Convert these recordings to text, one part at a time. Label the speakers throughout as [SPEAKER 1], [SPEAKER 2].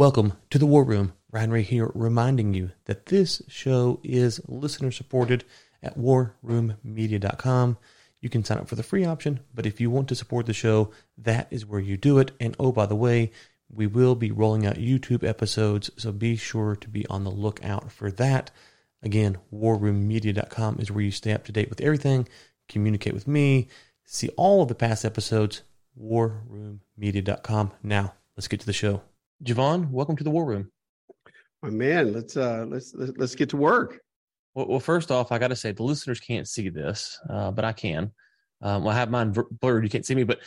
[SPEAKER 1] Welcome to the War Room. Ryan Ray here, reminding you that this show is listener supported at warroommedia.com. You can sign up for the free option, but if you want to support the show, that is where you do it. And oh, by the way, we will be rolling out YouTube episodes, so be sure to be on the lookout for that. Again, warroommedia.com is where you stay up to date with everything, communicate with me, see all of the past episodes, warroommedia.com. Now, let's get to the show. Jevon, welcome to the War Room.
[SPEAKER 2] My man, let's uh let's let's, get to work.
[SPEAKER 1] Well, well first off, I got to say the listeners can't see this, uh, but I can. Um, I have mine blurred; you can't see me, but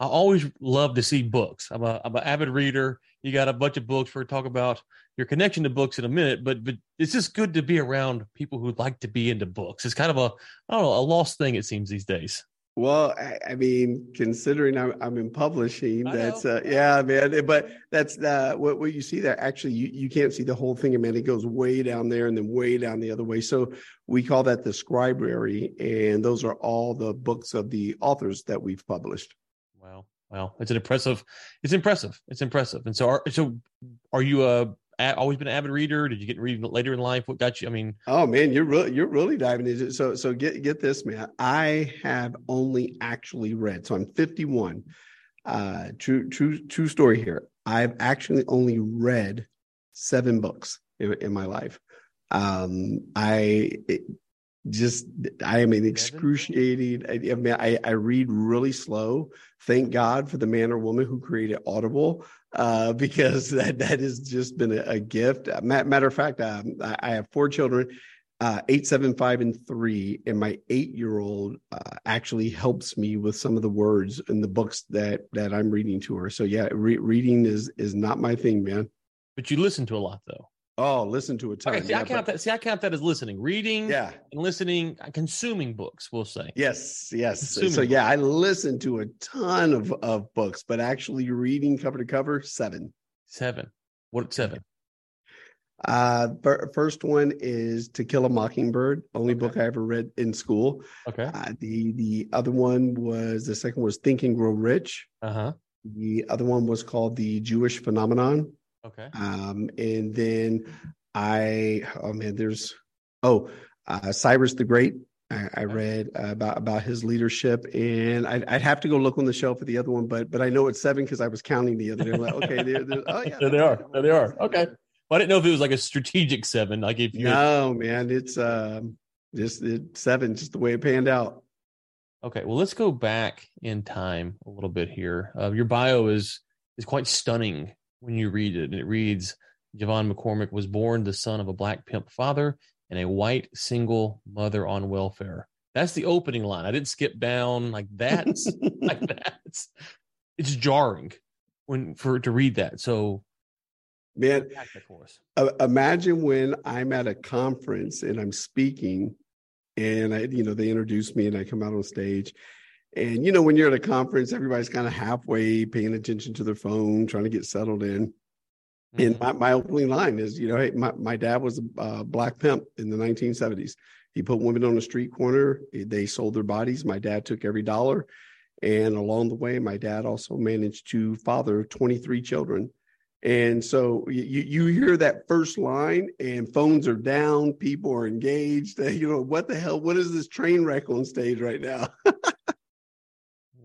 [SPEAKER 1] I always love to see books. I'm a I'm an avid reader. You got a bunch of books. We're talk about your connection to books in a minute, but but it's just good to be around people who like to be into books. It's kind of a I don't know a lost thing it seems these days.
[SPEAKER 2] Well, I, I mean, considering I'm, I'm in publishing, that's uh, yeah, man. But that's uh, what what you see there. Actually, you, you can't see the whole thing, man. It goes way down there and then way down the other way. So we call that the scribrary, and those are all the books of the authors that we've published.
[SPEAKER 1] Wow, wow, it's an impressive. It's impressive. It's impressive. And so, are, so are you a always been an avid reader? Did you get reading later in life? What got you? I mean,
[SPEAKER 2] oh man, you're really you're really diving into it. So so get get this, man. I have only actually read. So I'm 51. Uh, true true true story here. I've actually only read seven books in, in my life. Um, I it, just I am an excruciating. I, I mean, I, I read really slow. Thank God for the man or woman who created Audible uh, because that that has just been a, a gift. Uh, matter of fact, um, I, I, have four children, uh, eight, seven, five, and three, and my eight-year-old uh, actually helps me with some of the words in the books that that I'm reading to her. So yeah, re- reading is is not my thing, man.
[SPEAKER 1] But you listen to a lot, though.
[SPEAKER 2] Oh, listen to a ton.
[SPEAKER 1] Okay, see, yeah, I count but, that. See, I count that as listening, reading,
[SPEAKER 2] yeah,
[SPEAKER 1] and listening, uh, consuming books. We'll say
[SPEAKER 2] yes, yes. Consuming so yeah, I listen to a ton of of books, but actually reading cover to cover, seven.
[SPEAKER 1] Seven. What seven?
[SPEAKER 2] Uh, first one is To Kill a Mockingbird, only okay. book I ever read in school.
[SPEAKER 1] Okay.
[SPEAKER 2] Uh, the the other one was the second was Think and Grow Rich.
[SPEAKER 1] Uh huh.
[SPEAKER 2] The other one was called The Jewish Phenomenon.
[SPEAKER 1] Okay.
[SPEAKER 2] Um, and then I, oh man, there's, oh, uh, Cyrus the Great. I, I read uh, about about his leadership, and I'd, I'd, have to go look on the shelf for the other one, but but I know it's seven because I was counting the other day. Like, okay, there,
[SPEAKER 1] oh yeah, there they are. There they are. Okay. Well, I didn't know if it was like a strategic seven. Like if you
[SPEAKER 2] no man, it's um just it, seven, just the way it panned out.
[SPEAKER 1] Okay, well, let's go back in time a little bit here. Uh, your bio is is quite stunning when you read it. And it reads Jevon McCormick was born the son of a black pimp father and a white single mother on welfare. That's the opening line. I didn't skip down like that's like that's it's jarring when for to read that. So
[SPEAKER 2] man uh, imagine when i'm at a conference and i'm speaking and i you know they introduce me and i come out on stage and you know, when you're at a conference, everybody's kind of halfway paying attention to their phone, trying to get settled in. Mm-hmm. And my, my opening line is, you know, hey, my, my dad was a uh, black pimp in the 1970s. He put women on a street corner. They sold their bodies. My dad took every dollar. And along the way, my dad also managed to father 23 children. And so you, you hear that first line and phones are down, people are engaged. You know, what the hell? What is this train wreck on stage right now?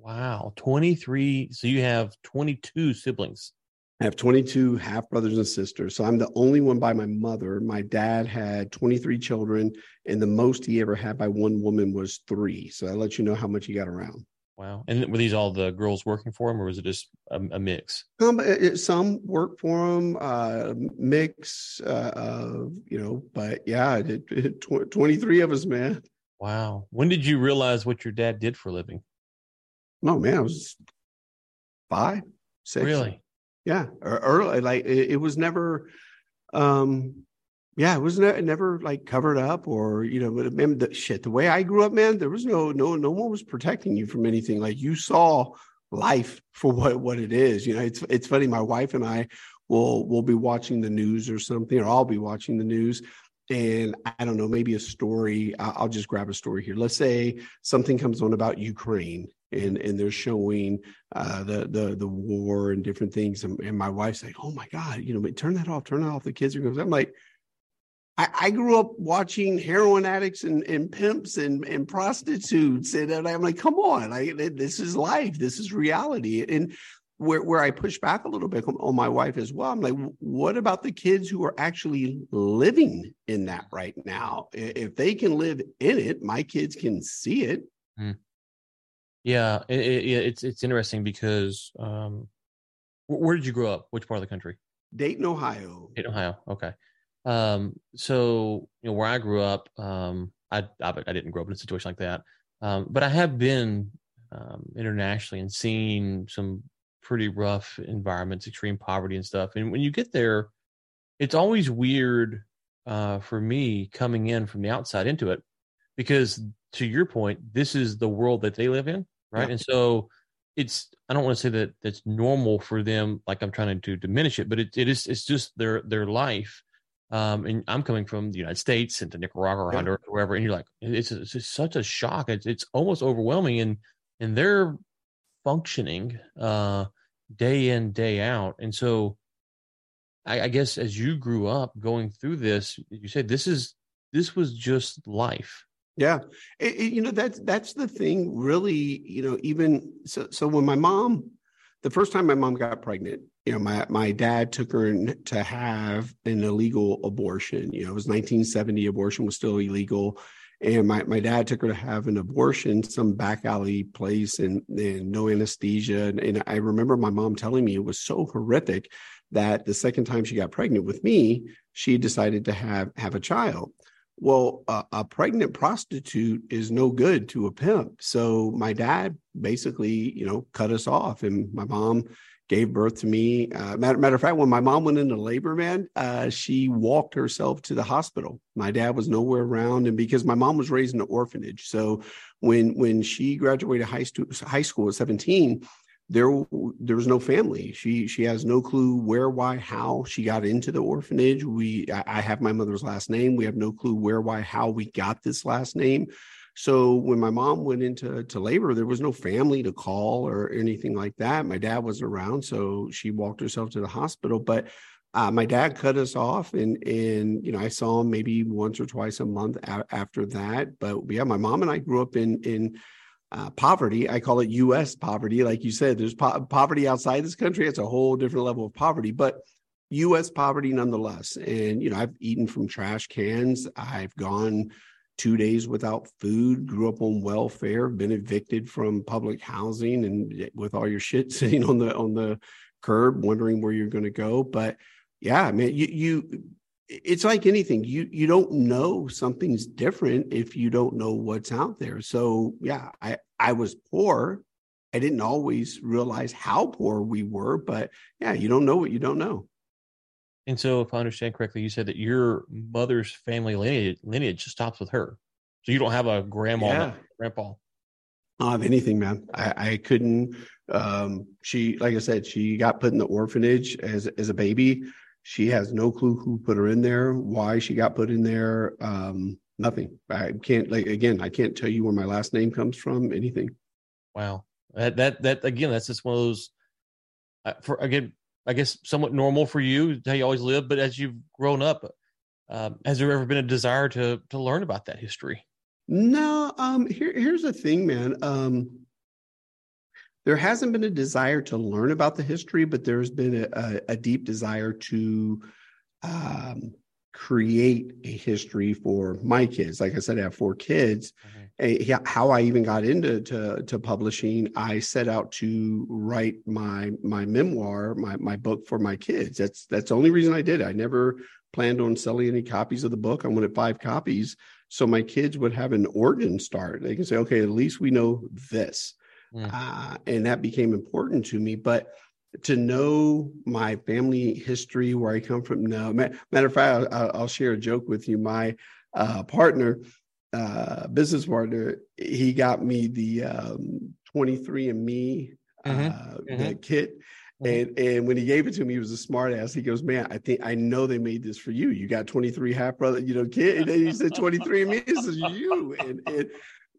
[SPEAKER 1] Wow, 23. So you have 22 siblings.
[SPEAKER 2] I have 22 half brothers and sisters. So I'm the only one by my mother. My dad had 23 children, and the most he ever had by one woman was three. So that lets you know how much he got around.
[SPEAKER 1] Wow. And were these all the girls working for him, or was it just a, a mix?
[SPEAKER 2] Um, it, some work for him, uh, mix, uh, uh, you know, but yeah, it, it, 23 of us, man.
[SPEAKER 1] Wow. When did you realize what your dad did for a living?
[SPEAKER 2] No, man, I was five, six.
[SPEAKER 1] Really?
[SPEAKER 2] Yeah, early. Like it, it was never. um yeah, it was ne- never like covered up or you know, but man, the shit. The way I grew up, man, there was no no no one was protecting you from anything. Like you saw life for what what it is. You know, it's it's funny. My wife and I will will be watching the news or something, or I'll be watching the news, and I don't know, maybe a story. I'll just grab a story here. Let's say something comes on about Ukraine and and they're showing uh, the the the war and different things. And, and my wife's like, "Oh my god, you know, but turn that off, turn that off." The kids are going. I'm like, I, I, grew up watching heroin addicts and, and pimps and, and prostitutes, and, and I'm like, come on, I, this is life, this is reality, and where where I push back a little bit on my wife as well. I'm like, what about the kids who are actually living in that right now? If they can live in it, my kids can see it. Mm.
[SPEAKER 1] Yeah, it, it, it's it's interesting because um, where did you grow up? Which part of the country?
[SPEAKER 2] Dayton, Ohio.
[SPEAKER 1] Dayton, Ohio. Okay. Um, so you know where I grew up, um, I, I, I didn't grow up in a situation like that, um, but I have been um, internationally and seen some pretty rough environments, extreme poverty and stuff. And when you get there, it's always weird uh, for me coming in from the outside into it because to your point, this is the world that they live in, right? Yeah. And so it's I don't want to say that that's normal for them, like I'm trying to diminish it, but it, it is it's just their their life. Um, and I'm coming from the United States and into Nicaragua or yeah. Honduras or wherever, and you're like, it's, it's such a shock. It's, it's almost overwhelming, and and they're functioning uh, day in day out, and so I, I guess as you grew up going through this, you said this is this was just life.
[SPEAKER 2] Yeah, it, it, you know that's that's the thing. Really, you know, even so. So when my mom, the first time my mom got pregnant, you know, my my dad took her in to have an illegal abortion. You know, it was 1970. Abortion was still illegal, and my my dad took her to have an abortion, some back alley place, and, and no anesthesia. And, and I remember my mom telling me it was so horrific that the second time she got pregnant with me, she decided to have have a child. Well, a pregnant prostitute is no good to a pimp. So my dad basically, you know, cut us off, and my mom gave birth to me. Uh, matter, matter of fact, when my mom went into labor, man, uh, she walked herself to the hospital. My dad was nowhere around, and because my mom was raised in an orphanage, so when when she graduated high, stu- high school at seventeen, there there was no family. She she has no clue where why how she got into the orphanage. We I, have my mother's last name. We have no clue where why how we got this last name. So when my mom went into to labor there was no family to call or anything like that. My dad wasn't around so she walked herself to the hospital. But uh, my dad cut us off and and you know i saw him maybe once or twice a month a- after that. But yeah my mom and i grew up in in uh, poverty. I call it U.S. poverty. Like you said, there's po- poverty outside this country. It's a whole different level of poverty, but U.S. poverty nonetheless. And you know, I've eaten from trash cans. I've gone two days without food. Grew up on welfare. Been evicted from public housing, and with all your shit sitting on the on the curb, wondering where you're going to go. But yeah, man, you you it's like anything you you don't know something's different if you don't know what's out there so yeah i i was poor i didn't always realize how poor we were but yeah you don't know what you don't know
[SPEAKER 1] and so if i understand correctly you said that your mother's family lineage, lineage stops with her so you don't have a grandma yeah. grandpa
[SPEAKER 2] I don't have anything, man. I, I couldn't. Um, she, like I said, she got put in the orphanage as as a baby. She has no clue who put her in there, why she got put in there. Um, nothing. I can't like again. I can't tell you where my last name comes from. Anything.
[SPEAKER 1] Wow. That that that again. That's just one of those. Uh, for again, I guess somewhat normal for you how you always live, but as you've grown up, um, has there ever been a desire to to learn about that history?
[SPEAKER 2] No. Um. Here, here's the thing, man. Um there hasn't been a desire to learn about the history, but there's been a, a deep desire to um, create a history for my kids. Like I said, I have four kids. Mm-hmm. how I even got into to, to publishing, I set out to write my my memoir, my my book for my kids. That's that's the only reason I did it. I never planned on selling any copies of the book. I wanted five copies so my kids would have an origin start. They can say, okay, at least we know this. Mm. Uh, and that became important to me. But to know my family history, where I come from, no. Matter of fact, I'll, I'll share a joke with you. My uh, partner, uh, business partner, he got me the um, 23andMe uh, mm-hmm. mm-hmm. the kit. Mm-hmm. And and when he gave it to me, he was a smart ass. He goes, Man, I think I know they made this for you. You got 23 half brother, you know, kid. And then he said 23 and me, this is you. And, and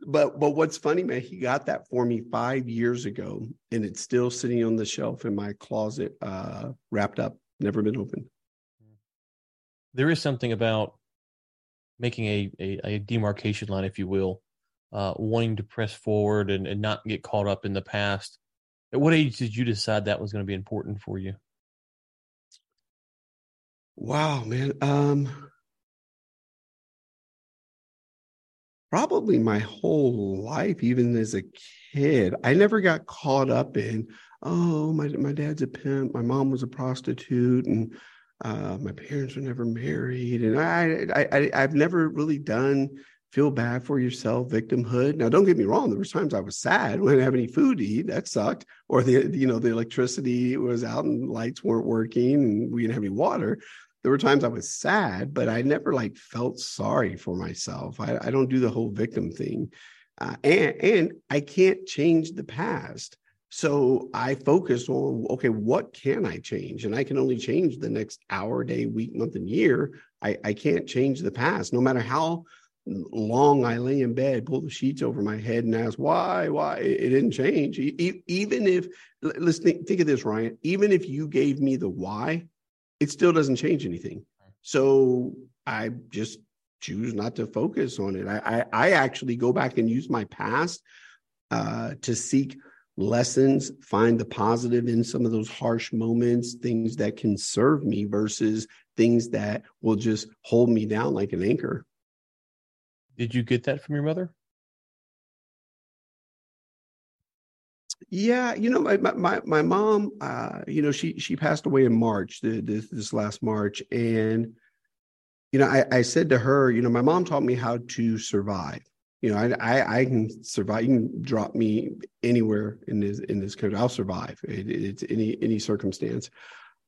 [SPEAKER 2] but but what's funny, man, he got that for me five years ago, and it's still sitting on the shelf in my closet, uh, wrapped up, never been opened.
[SPEAKER 1] There is something about making a, a, a demarcation line, if you will, uh, wanting to press forward and, and not get caught up in the past. At what age did you decide that was going to be important for you?
[SPEAKER 2] Wow, man. Um, probably my whole life, even as a kid, I never got caught up in, oh, my my dad's a pimp, my mom was a prostitute, and uh, my parents were never married, and I, I, I, have never really done feel bad for yourself victimhood. Now, don't get me wrong. There was times I was sad when I didn't have any food to eat. That sucked, or the you know the electricity was out and lights weren't working, and we didn't have any water there were times I was sad, but I never like felt sorry for myself. I, I don't do the whole victim thing. Uh, and, and I can't change the past. So I focused on, okay, what can I change? And I can only change the next hour, day, week, month, and year. I, I can't change the past, no matter how long I lay in bed, pull the sheets over my head, and ask why, why it didn't change. Even if, let's think, think of this, Ryan. Even if you gave me the why, it still doesn't change anything. So I just choose not to focus on it. I, I, I actually go back and use my past uh, to seek lessons, find the positive in some of those harsh moments, things that can serve me versus things that will just hold me down like an anchor.
[SPEAKER 1] Did you get that from your mother?
[SPEAKER 2] Yeah, you know, my my my mom, uh, you know, she she passed away in March, this, this last March, and you know, I, I said to her, you know, my mom taught me how to survive. You know, I, I, I can survive. You can drop me anywhere in this in this country, I'll survive. It, it's any any circumstance.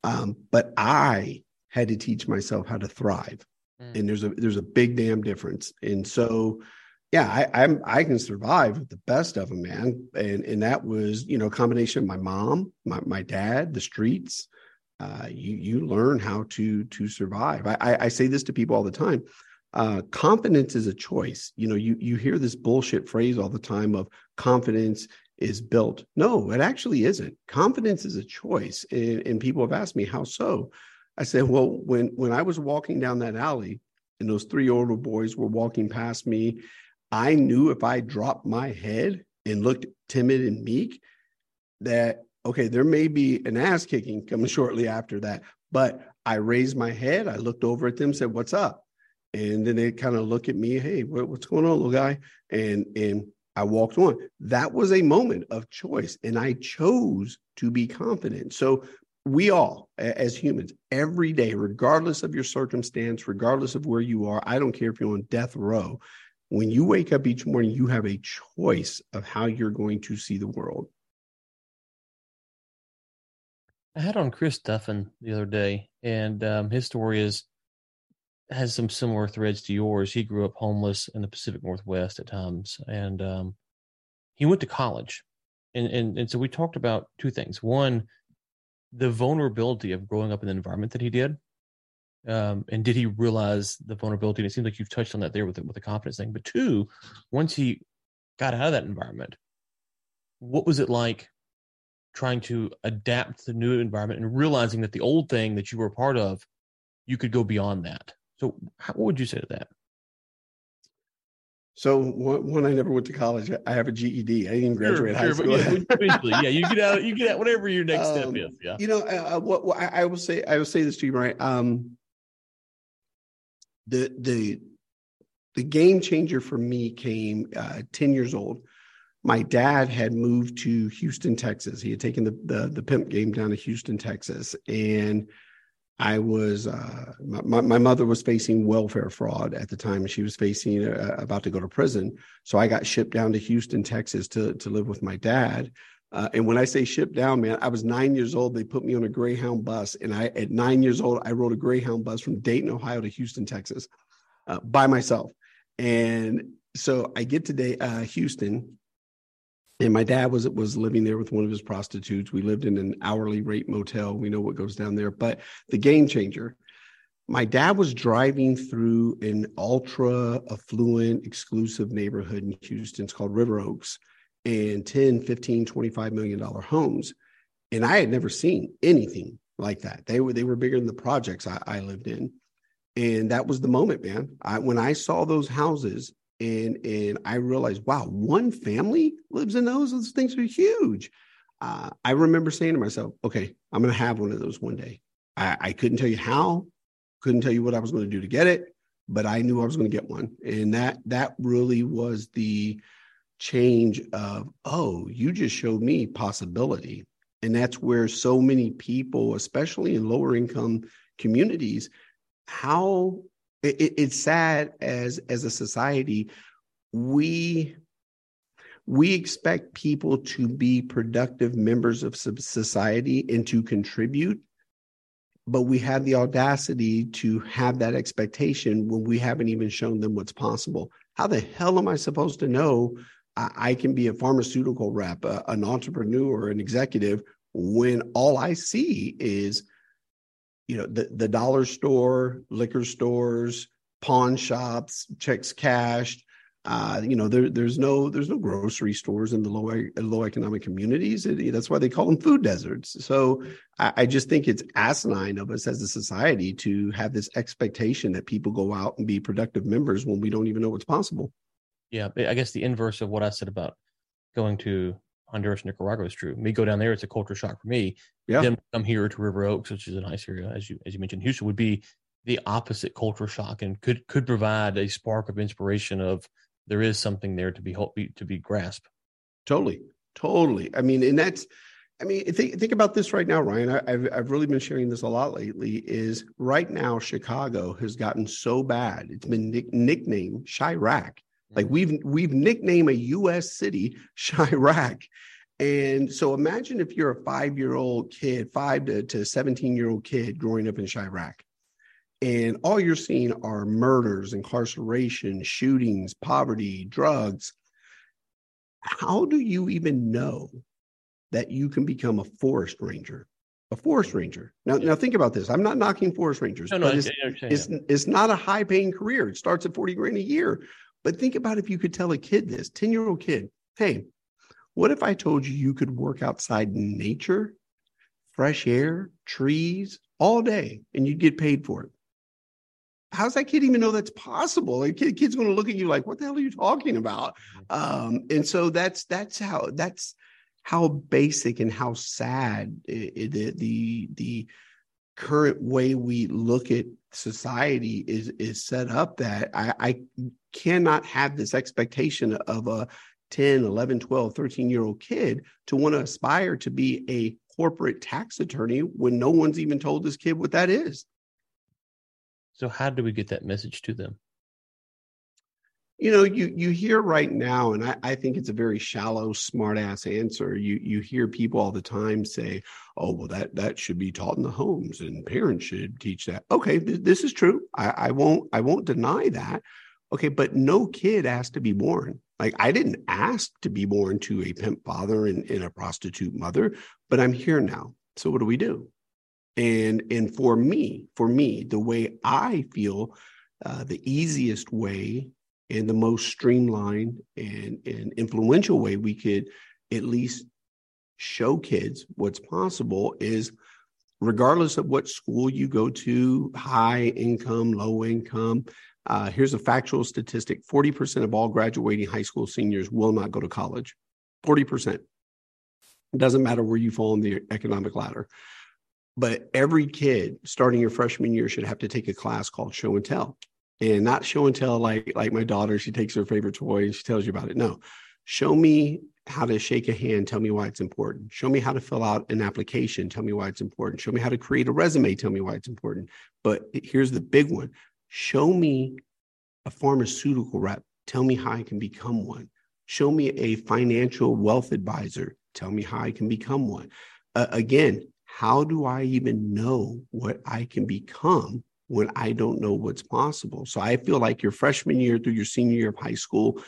[SPEAKER 2] Um, but I had to teach myself how to thrive, mm. and there's a there's a big damn difference. And so, yeah, I, I'm I can survive with the best of them, man. And and that was you know a combination of my mom, my my dad, the streets. Uh, you you learn how to to survive. I, I, I say this to people all the time. Uh, confidence is a choice. You know, you you hear this bullshit phrase all the time of confidence is built. No, it actually isn't. Confidence is a choice, and, and people have asked me how so. I said, well, when when I was walking down that alley, and those three older boys were walking past me I knew if I dropped my head and looked timid and meek, that okay, there may be an ass kicking coming shortly after that. But I raised my head, I looked over at them, said, What's up? And then they kind of look at me, hey, what, what's going on, little guy? And and I walked on. That was a moment of choice. And I chose to be confident. So we all, as humans, every day, regardless of your circumstance, regardless of where you are, I don't care if you're on death row, when you wake up each morning, you have a choice of how you're going to see the world.
[SPEAKER 1] I had on Chris Duffin the other day, and um, his story is has some similar threads to yours. He grew up homeless in the Pacific Northwest at times, and um, he went to college, and, and and so we talked about two things. One, the vulnerability of growing up in the environment that he did, um, and did he realize the vulnerability? And it seems like you've touched on that there with the, with the confidence thing. But two, once he got out of that environment, what was it like trying to adapt to the new environment and realizing that the old thing that you were a part of, you could go beyond that? So, how, what would you say to that?
[SPEAKER 2] So when I never went to college, I have a GED. I didn't graduate sure, high school.
[SPEAKER 1] Yeah, yeah, you get out, you get out, whatever your next um, step is. Yeah,
[SPEAKER 2] you know, uh, uh, what, what I, I, will say, I will say this to you, right? Um, the the the game changer for me came uh, 10 years old. My dad had moved to houston texas. He had taken the, the, the pimp game down to houston texas. And i was uh, my, my mother was facing welfare fraud at the time. She was facing uh, about to go to prison. So i got shipped down to houston texas to, to live with my dad uh, and when I say shipped down, man, I was nine years old. They put me on a Greyhound bus, and I, at nine years old, I rode a Greyhound bus from Dayton, Ohio, to Houston, Texas, uh, by myself. And so I get to uh, Houston, and my dad was was living there with one of his prostitutes. We lived in an hourly rate motel. We know what goes down there. But the game changer, my dad was driving through an ultra affluent exclusive neighborhood in houston it's called river oaks and 10 15 25 million dollar homes. And i had never seen anything like that. They were they were bigger than the projects i, I lived in. And that was the moment man. I, when i saw those houses and and i realized wow one family lives in those? Those things are huge. Uh, i remember saying to myself okay i'm going to have one of those one day. I, I couldn't tell you how couldn't tell you what I was going to do to get it, but I knew I was going to get one. And that that really was the change of, oh, you just showed me possibility. And that's where so many people, especially in lower income communities, how it, it's sad as as a society, we we expect people to be productive members of society and to contribute but we have the audacity to have that expectation when we haven't even shown them what's possible. How the hell am I supposed to know I, I can be a pharmaceutical rep, a, an entrepreneur, an executive when all I see is, you know, the, the dollar store, liquor stores, pawn shops, checks cashed, uh, you know, there, there's no there's no grocery stores in the low low economic communities. It, that's why they call them food deserts. So I, I, just think it's asinine of us as a society to have this expectation that people go out and be productive members when we don't even know what's possible.
[SPEAKER 1] Yeah, I guess the inverse of what I said about going to Honduras, Nicaragua is true. Me go down there, it's a culture shock for me.
[SPEAKER 2] Yeah.
[SPEAKER 1] Then come here to River Oaks, which is a nice area, as you as you mentioned. Houston would be the opposite culture shock and could could provide a spark of inspiration of there is something there to be to be grasped.
[SPEAKER 2] Totally, totally. I mean, and that's. I mean, think think about this right now, Ryan. I, have I've really been sharing this a lot lately. Is right now Chicago has gotten so bad; it's been nick, nicknamed Chiraq. Like mm-hmm. we've we've nicknamed a U.S. city Chiraq. And so imagine if you're a five year old kid, five to, to 17 year old kid growing up in Chiraq and all you're seeing are murders, incarceration, shootings, poverty, drugs. How do you even know that you can become a forest ranger? A forest ranger. Now, now think about this. I'm not knocking forest rangers, no, no, it's, it's, it's not a high paying career. It starts at 40 grand a year. But think about if you could tell a kid this 10 year old kid, hey, what if I told you you could work outside in nature, fresh air, trees all day, and you'd get paid for it? how's that kid even know that's possible? A kid, kid's going to look at you like, what the hell are you talking about? Mm-hmm. Um, and so that's that's how that's how basic and how sad it, it, the the current way we look at society is is set up that I, I cannot have this expectation of a 10 11 12 13 year old kid to want to aspire to be a corporate tax attorney when no one's even told this kid what that is
[SPEAKER 1] so how do we get that message to them?
[SPEAKER 2] You know, you you hear right now, and I, I think it's a very shallow, smart ass answer. You you hear people all the time say, "Oh, well, that that should be taught in the homes, and parents should teach that." Okay, th- this is true. I, I won't I won't deny that. Okay, but no kid has to be born. Like I didn't ask to be born to a pimp father and, and a prostitute mother, but I'm here now. So what do we do? and and for me for me the way i feel uh, the easiest way and the most streamlined and, and influential way we could at least show kids what's possible is regardless of what school you go to high income low income uh, here's a factual statistic. 40% of all graduating high school seniors will not go to college. 40% it doesn't matter where you fall on the economic ladder. But every kid starting your freshman year should have to take a class called show and tell. And not show and tell like like my daughter, she takes her favorite toy and she tells you about it. No. Show me how to shake a hand, tell me why it's important. Show me how to fill out an application, tell me why it's important. Show me how to create a resume, tell me why it's important. But here's the big one. Show me a pharmaceutical rep, tell me how I can become one. Show me a financial wealth advisor, tell me how I can become one. Uh, again, how do I even know what I can become when I don't know what's possible? So I feel like your freshman year through your senior year of high school,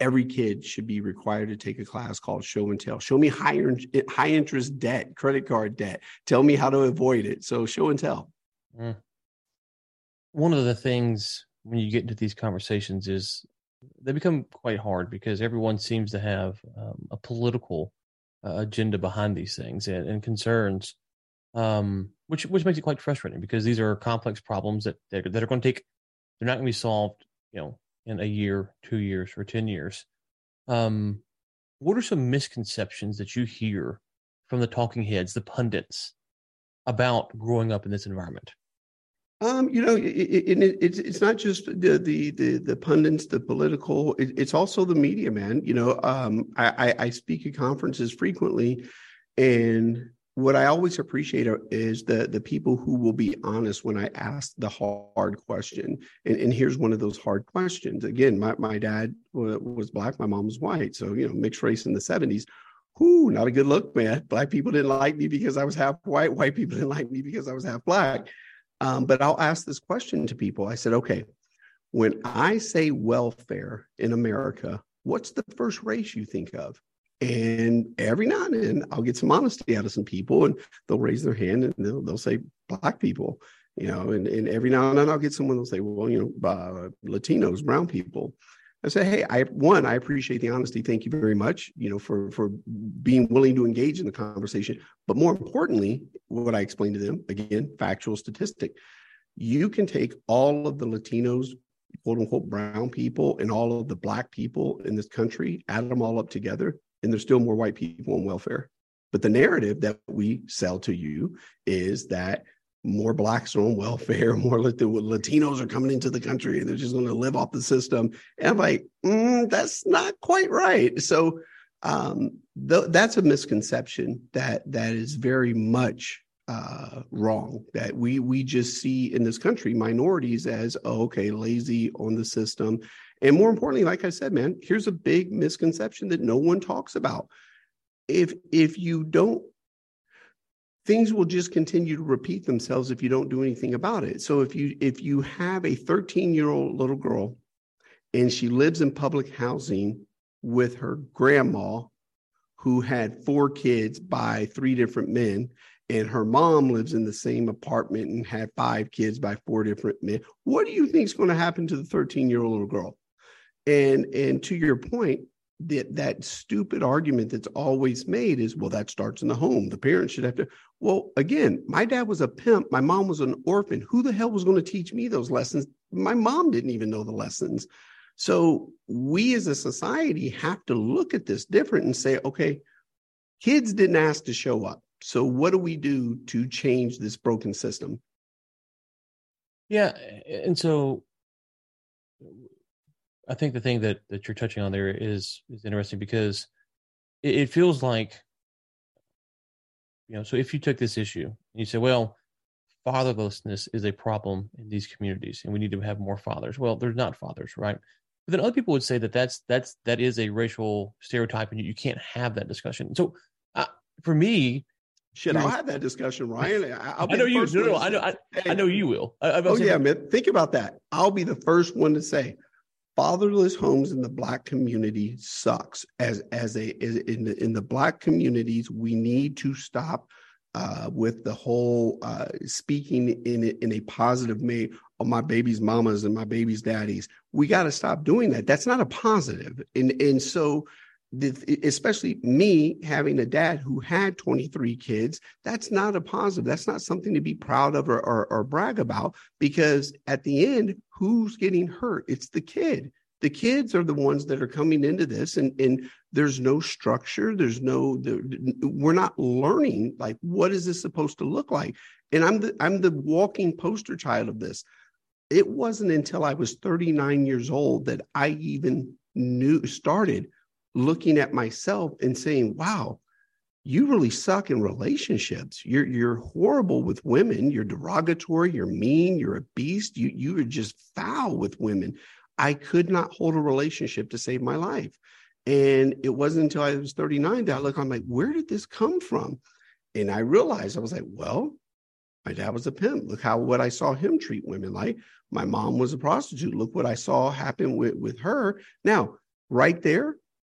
[SPEAKER 2] every kid should be required to take a class called show and tell. Show me high, high interest debt, credit card debt. Tell me how to avoid it. So show and tell.
[SPEAKER 1] Mm. one of the things when you get into these conversations is they become quite hard because everyone seems to have um, a political uh, agenda behind these things and, and concerns, um, which which makes it quite frustrating because these are complex problems that that, that are going to take. They're not going to be solved, you know, in a year, two years, or ten years. Um, what are some misconceptions that you hear from the talking heads, the pundits, about growing up in this environment?
[SPEAKER 2] Um, you know, it, it, it, it's it's not just the the the, the pundits, the political. it's also the media, man. You know, um, I, I speak at conferences frequently, and what I always appreciate is the the people who will be honest when I ask the hard question. And, and here's one of those hard questions. Again, my my dad was black, my mom was white, so you know, mixed race in the '70s. Whoo, not a good look, man. Black people didn't like me because I was half white. White people didn't like me because I was half black um, but I'll ask this question to people. I said, okay, when I say welfare in America, what's the first race you think of? And every now and then I'll get some honesty out of some people and they'll raise their hand and they'll, they'll say black people, you know, and, and every now and then I'll get someone who'll say, well, you know, uh, Latinos, brown people. I say, hey, I one, I appreciate the honesty. Thank you very much, you know, for for being willing to engage in the conversation. But more importantly, what I explained to them again, factual statistic. You can take all of the Latinos, quote unquote, brown people, and all of the black people in this country, add them all up together, and there's still more white people on welfare. But the narrative that we sell to you is that more blacks are on welfare, more Latinos are coming into the country and they're just going to live off the system. And I'm like, mm, that's not quite right. So um, th- that's a misconception that that is very much uh, wrong. That we we just see in this country minorities as oh, okay, lazy on the system, and more importantly, like I said, man, here's a big misconception that no one talks about. If if you don't things will just continue to repeat themselves if you don't do anything about it. So if you if you have a 13 year old little girl and she lives in public housing with her grandma who had four kids by three different men and her mom lives in the same apartment and had five kids by four different men what do you think is going to happen to the 13 year old little girl and and to your point that that stupid argument that's always made is well that starts in the home. The parents should have to well again my dad was a pimp. My mom was an orphan. Who the hell was going to teach me those lessons? My mom didn't even know the lessons. So we as a society have to look at this different and say okay kids didn't ask to show up. So what do we do to change this broken system?
[SPEAKER 1] Yeah and so I think the thing that that you're touching on there is is interesting because it, it feels like you know. So if you took this issue and you say, well, fatherlessness is a problem in these communities, and we need to have more fathers. Well, there's not fathers, right? But then other people would say that that's that's that is a racial stereotype, and you, you can't have that discussion. So, uh, for me,
[SPEAKER 2] Shit, I'll have that discussion, Ryan.
[SPEAKER 1] I'll i know you. No, no, I know. I, I, know you will. I,
[SPEAKER 2] oh yeah, man. Think about that. I'll be the first one to say, fatherless homes in the black community sucks. As as a in the in the black communities we need to stop uh, with the whole uh, speaking in in a positive way of my baby's mamas and my baby's daddies. We got to stop doing that. That's not a positive. And and so especially me having a dad who had 23 kids that's not a positive. That's not something to be proud of or, or, or, brag about because at the end who's getting hurt? It's the kid. The kids are the ones that are coming into this and and there's no structure. There's no we're not learning like what is this supposed to look like? And i'm the i'm the walking poster child of this. It wasn't until i was 39 years old that i even knew started looking at myself and saying, wow, you really suck in relationships. You're you're horrible with women. You're derogatory. You're mean. You're a beast. You you are just foul with women. I could not hold a relationship to save my life. And it wasn't until I was 39 that I look, I'm like, where did this come from? And I realized I was like, well, my dad was a pimp. Look how what I saw him treat women like. My mom was a prostitute. Look what I saw happen with, with her. Now, right there,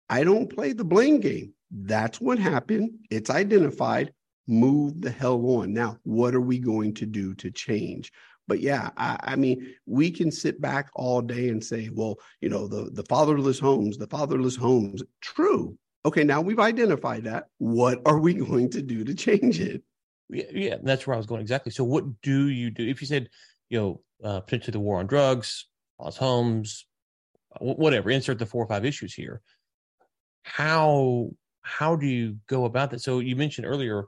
[SPEAKER 2] I don't play the blame game. That's what happened. It's identified. Move the hell on. Now, what are we going to do to change? But yeah, I, I, mean, we can sit back all day and say, well, you know, the the fatherless homes, the fatherless homes. True. Okay, now we've identified that. What are we going to do to change it?
[SPEAKER 1] Yeah, yeah that's where I was going exactly. So, what do you do if you said, you know, uh, potentially the war on drugs, lost homes, whatever? Insert the four or five issues here. How how do you go about that? So you mentioned earlier,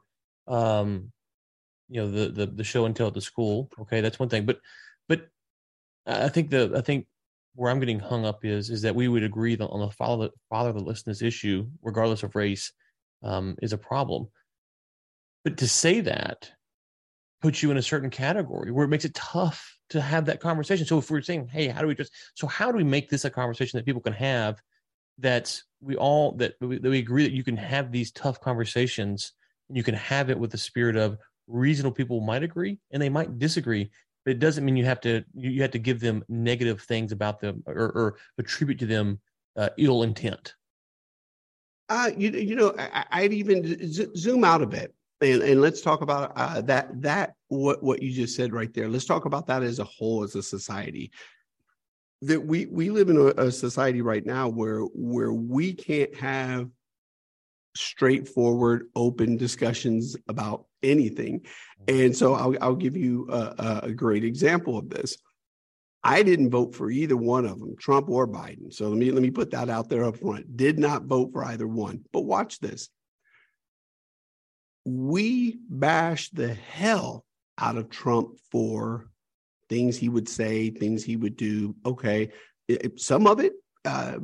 [SPEAKER 1] um, you know, the the the show and tell at the school. Okay, that's one thing, but but I think the I think where I'm getting hung up is is that we would agree that on the father fatherlessness issue, regardless of race, um, is a problem. But to say that puts you in a certain category where it makes it tough to have that conversation. So if we're saying, hey, how do we just so how do we make this a conversation that people can have that we all that we, that we agree that you can have these tough conversations and you can have it with the spirit of reasonable people might agree and they might disagree but it doesn't mean you have to you have to give them negative things about them or, or attribute to them uh, ill intent.
[SPEAKER 2] Uh, you, you know I, would even z- zoom out a bit and, and let's talk about uh, that that what what you just said right there. Let's talk about that as a whole as a society that we we live in a, a society right now where where we can't have straightforward open discussions about anything. And so i'll, I'll give you a, a great example of this. I didn't vote for either one of them trump or biden. So let me let me put that out there up front. Did not vote for either one. But watch this. We bashed the hell out of trump for things he would say, things he would do. Okay, it, some of it uh,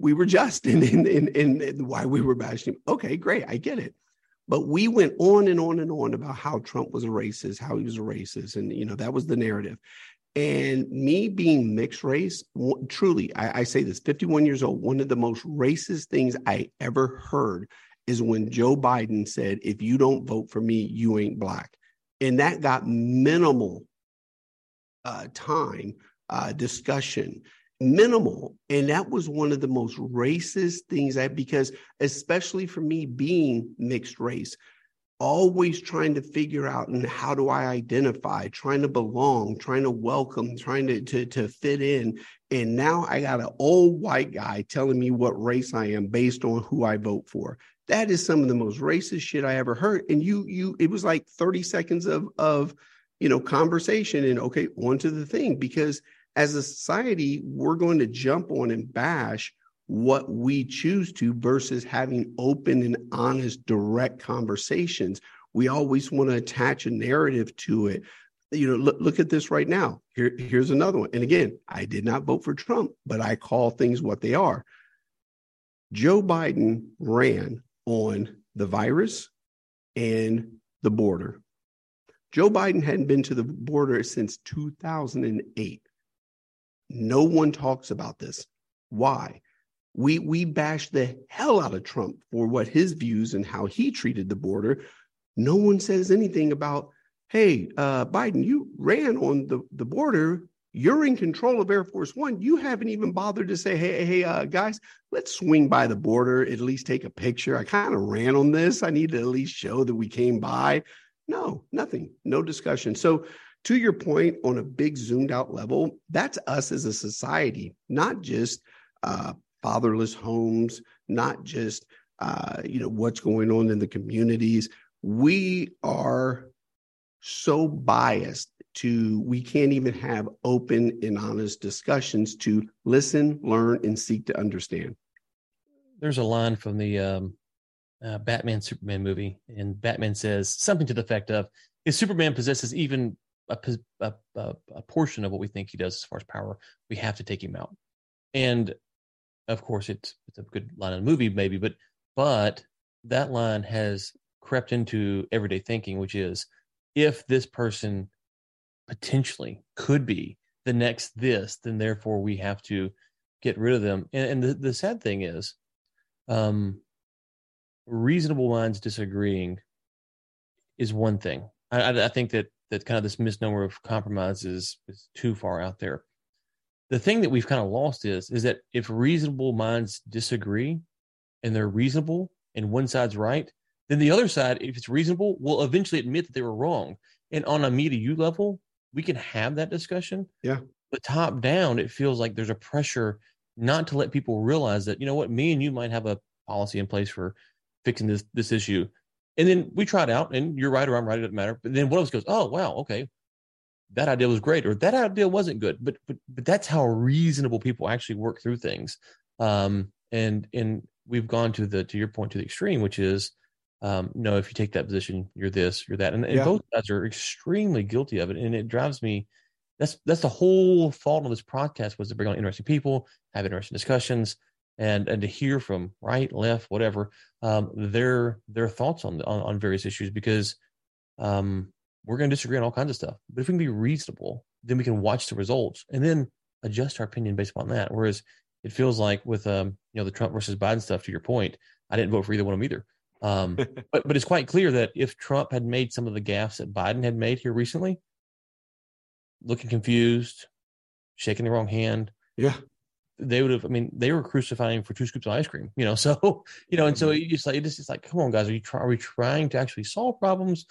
[SPEAKER 2] we were just in, in in in why we were bashing him. Okay, great, I get it. But we went on and on and on about how Trump was a racist, how he was a racist, and you know that was the narrative. And me being mixed race, truly, I, I say this: 51 years old, one of the most racist things I ever heard is when Joe Biden said, "If you don't vote for me, you ain't black," and that got minimal uh, time, uh, discussion, minimal. And that was one of the most racist things i because especially for me being mixed race, always trying to figure out and how do I identify, trying to belong, trying to welcome, trying to, to, to fit in. And now I got an old white guy telling me what race I am based on who I vote for. That is some of the most racist shit I ever heard. And you, you, it was like 30 seconds of, of, you know, conversation and okay, on to the thing. Because as a society, we're going to jump on and bash what we choose to versus having open and honest, direct conversations. We always want to attach a narrative to it. You know, look, look at this right now. Here, here's another one. And again, I did not vote for Trump, but I call things what they are. Joe Biden ran on the virus and the border. Joe Biden hadn't been to the border since 2008. No one talks about this. Why? We we bash the hell out of Trump for what his views and how he treated the border. No one says anything about, hey, uh, Biden, you ran on the, the border. You're in control of Air Force One. You haven't even bothered to say, hey, hey, uh, guys, let's swing by the border, at least take a picture. I kind of ran on this. I need to at least show that we came by. No, nothing, no discussion. So, to your point, on a big zoomed out level, that's us as a society, not just uh, fatherless homes, not just uh, you know what's going on in the communities. We are so biased to we can't even have open and honest discussions to listen, learn, and seek to understand.
[SPEAKER 1] There's a line from the um, uh, Batman Superman movie, and Batman says something to the effect of, "If Superman possesses even a, a, a, portion of what we think he does as far as power, we have to take him out." And of course, it's it's a good line in the movie, maybe, but but that line has crept into everyday thinking, which is if this person potentially could be the next this, then therefore we have to get rid of them. And, and the, the sad thing is, um, reasonable minds disagreeing is one thing. I, I, think that that kind of this misnomer of compromise is, is too far out there. The thing that we've kind of lost is is that if reasonable minds disagree and they're reasonable and one side's right, then the other side, if it's reasonable, will eventually admit that they were wrong. And on a me to you level, we can have that discussion.
[SPEAKER 2] Yeah.
[SPEAKER 1] But top down, it feels like there's a pressure not to let people realize that, you know what, me and you might have a policy in place for fixing this this issue. And then we try it out, and you're right or I'm right, it doesn't matter. But then one of us goes, Oh, wow, okay. That idea was great, or that idea wasn't good. But but but that's how reasonable people actually work through things. Um and and we've gone to the to your point to the extreme, which is um, no, if you take that position, you're this, you're that, and, and yeah. both sides are extremely guilty of it, and it drives me. That's that's the whole fault of this podcast was to bring on interesting people, have interesting discussions, and and to hear from right, left, whatever, um, their their thoughts on, on on various issues because um, we're going to disagree on all kinds of stuff. But if we can be reasonable, then we can watch the results and then adjust our opinion based upon that. Whereas it feels like with um, you know the Trump versus Biden stuff, to your point, I didn't vote for either one of them either. Um, but but it's quite clear that if Trump had made some of the gaffes that Biden had made here recently, looking confused, shaking the wrong hand,
[SPEAKER 2] yeah,
[SPEAKER 1] they would have. I mean, they were crucifying for two scoops of ice cream, you know. So you know, and so mm-hmm. it's like it's just like, come on, guys, are you try, are we trying to actually solve problems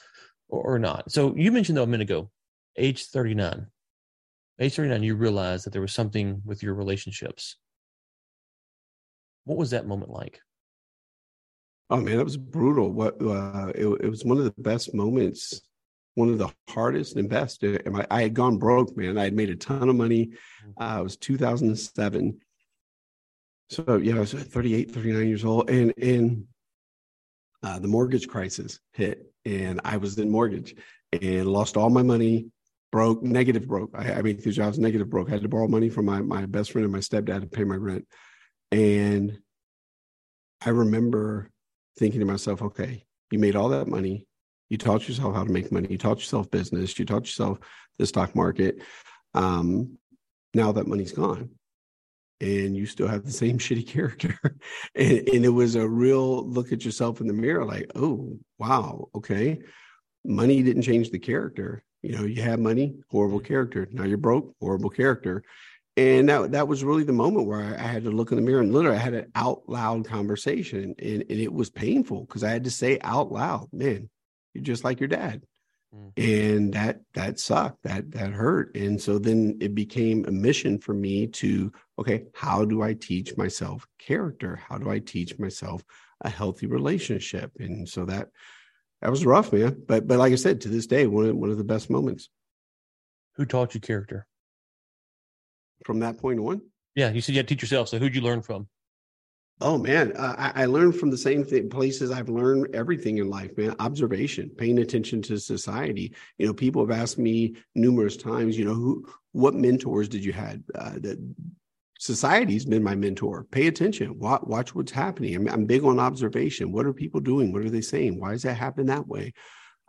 [SPEAKER 1] or, or not? So you mentioned though a minute ago, age thirty nine. Age 39, you realized that there was something with your relationships. What was that moment like?
[SPEAKER 2] Oh man, it was brutal. What uh, it, it was one of the best moments, one of the hardest and best. I, I had gone broke, man. I had made a ton of money. Mm-hmm. Uh, it was 2007. So yeah, I was 38, 39 years old, and and uh, the mortgage crisis hit, and I was in mortgage and lost all my money, broke, negative broke. I, I mean, two jobs, negative broke. I had to borrow money from my my best friend and my stepdad to pay my rent, and I remember thinking to myself, okay, you made all that money. You taught yourself how to make money. You taught yourself business. You taught yourself the stock market. Um, now that money's gone and you still have the same shitty character. and, and, it was a real look at yourself in the mirror like, oh, wow, okay. Money didn't change the character. You know, you have money, horrible character. Now you're broke, horrible character and that that was really the moment where I, I, had to look in the mirror and literally I had an out loud conversation, and, and it was painful because I had to say out loud, "Man, you're just like your dad," mm. and that that sucked, that that hurt, and so then it became a mission for me to okay, how do I teach myself character? How do I teach myself a healthy relationship? And so that that was rough, man. But but like I said, to this day, one of, one of the best moments.
[SPEAKER 1] Who taught you character?
[SPEAKER 2] from that point on?
[SPEAKER 1] Yeah, you said you had to teach yourself. So who'd you learn from?
[SPEAKER 2] Oh man, uh, I, I, learned from the same th- places I've learned everything in life, man. Observation, paying attention to society. You know, people have asked me numerous times, you know, who, what mentors did you had? Uh, that society's been my mentor. Pay attention, watch, watch what's happening. I'm, I'm, big on observation. What are people doing? What are they saying? Why does that happen that way?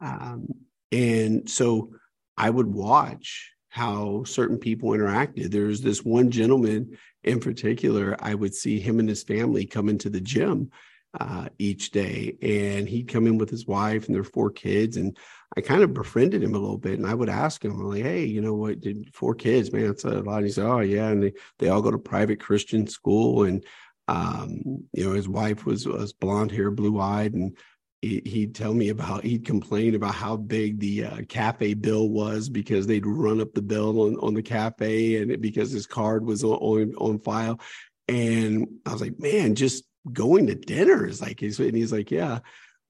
[SPEAKER 2] Um, and so I would watch how certain people interacted. There's this one gentleman in particular, I would see him and his family come into the gym uh, each day, and he'd come in with his wife and their four kids. And I kind of befriended him a little bit, and I would ask him, like, "Hey, you know what? Did four kids, man? It's a lot." And he said, "Oh yeah," and they they all go to private Christian school, and um, you know, his wife was was blonde hair, blue eyed, and he'd tell me about he'd complain about how big the uh, cafe bill was because they'd run up the bill on, on the cafe and it, because his card was on, on file. And i was like man just going to dinner is like and he's like yeah.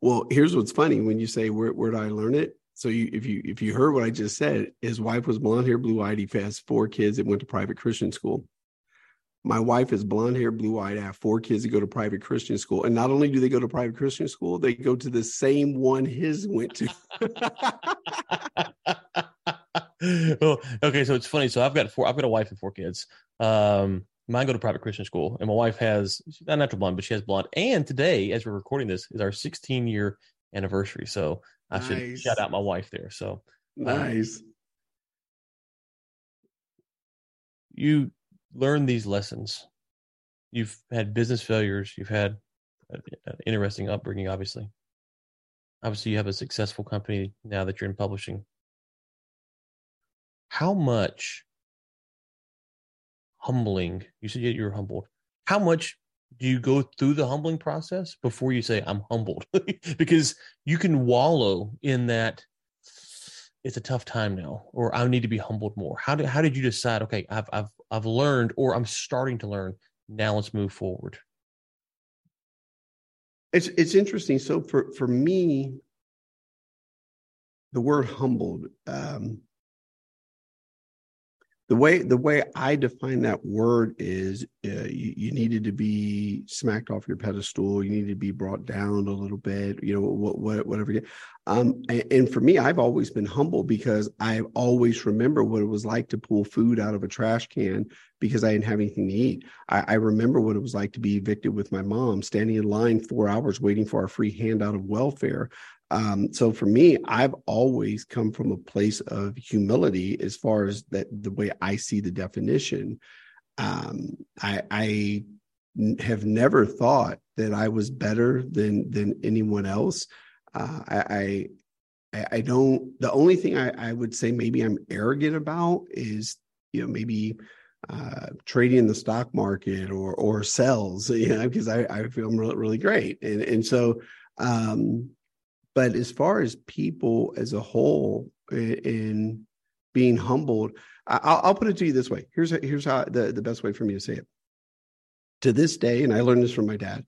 [SPEAKER 2] Well here's what's funny. When you say where, where did i learn it? So you, if you if you heard what i just said his wife was blonde hair blue eyed he has four kids that went to private christian school my wife is blonde hair, blue eyed. I have four kids that go to private Christian school. And not only do they go to private Christian school, they go to the same one his went to.
[SPEAKER 1] well, okay, so it's funny. So I've got four, I've got a wife and four kids. Um, mine go to private Christian school, and my wife has she's not natural blonde, but she has blonde. And today, as we're recording this, is our 16 year anniversary. So I nice. should shout out my wife there. So
[SPEAKER 2] nice. Um,
[SPEAKER 1] you learn these lessons. You've had business failures. You've had an interesting upbringing, obviously. Obviously, you have a successful company now that you're in publishing. How much humbling, you said you're humbled. How much do you go through the humbling process before you say, I'm humbled? because you can wallow in that it's a tough time now, or I need to be humbled more? How did how did you decide? Okay, I've I've I've learned, or I'm starting to learn. Now let's move forward.
[SPEAKER 2] It's it's interesting. So for for me, the word humbled. Um, the way the way I define that word is uh, you, you, needed to be smacked off your pedestal. You needed to be brought down a little bit. You know what, what whatever. Um, and, and, for me, I've always been humble because I always remember what it was like to pull food out of a trash can because I didn't have anything to eat. I, I remember what it was like to be evicted with my mom, standing in line four hours waiting for our free handout of welfare. Um, so for me, I've always come from a place of humility as far as that the way I see the definition. Um, I, I have never thought that I was better than than anyone else. Uh, I, I, I don't. The only thing I, I would say maybe I'm arrogant about is you know maybe uh, trading in the stock market or or sells. You know because I I feel really, really great and and so um but as far as people as a whole in being humbled, I'll, I'll put it to you this way. Here's here's how the, the best way for me to say it. To this day, and I learned this from my dad,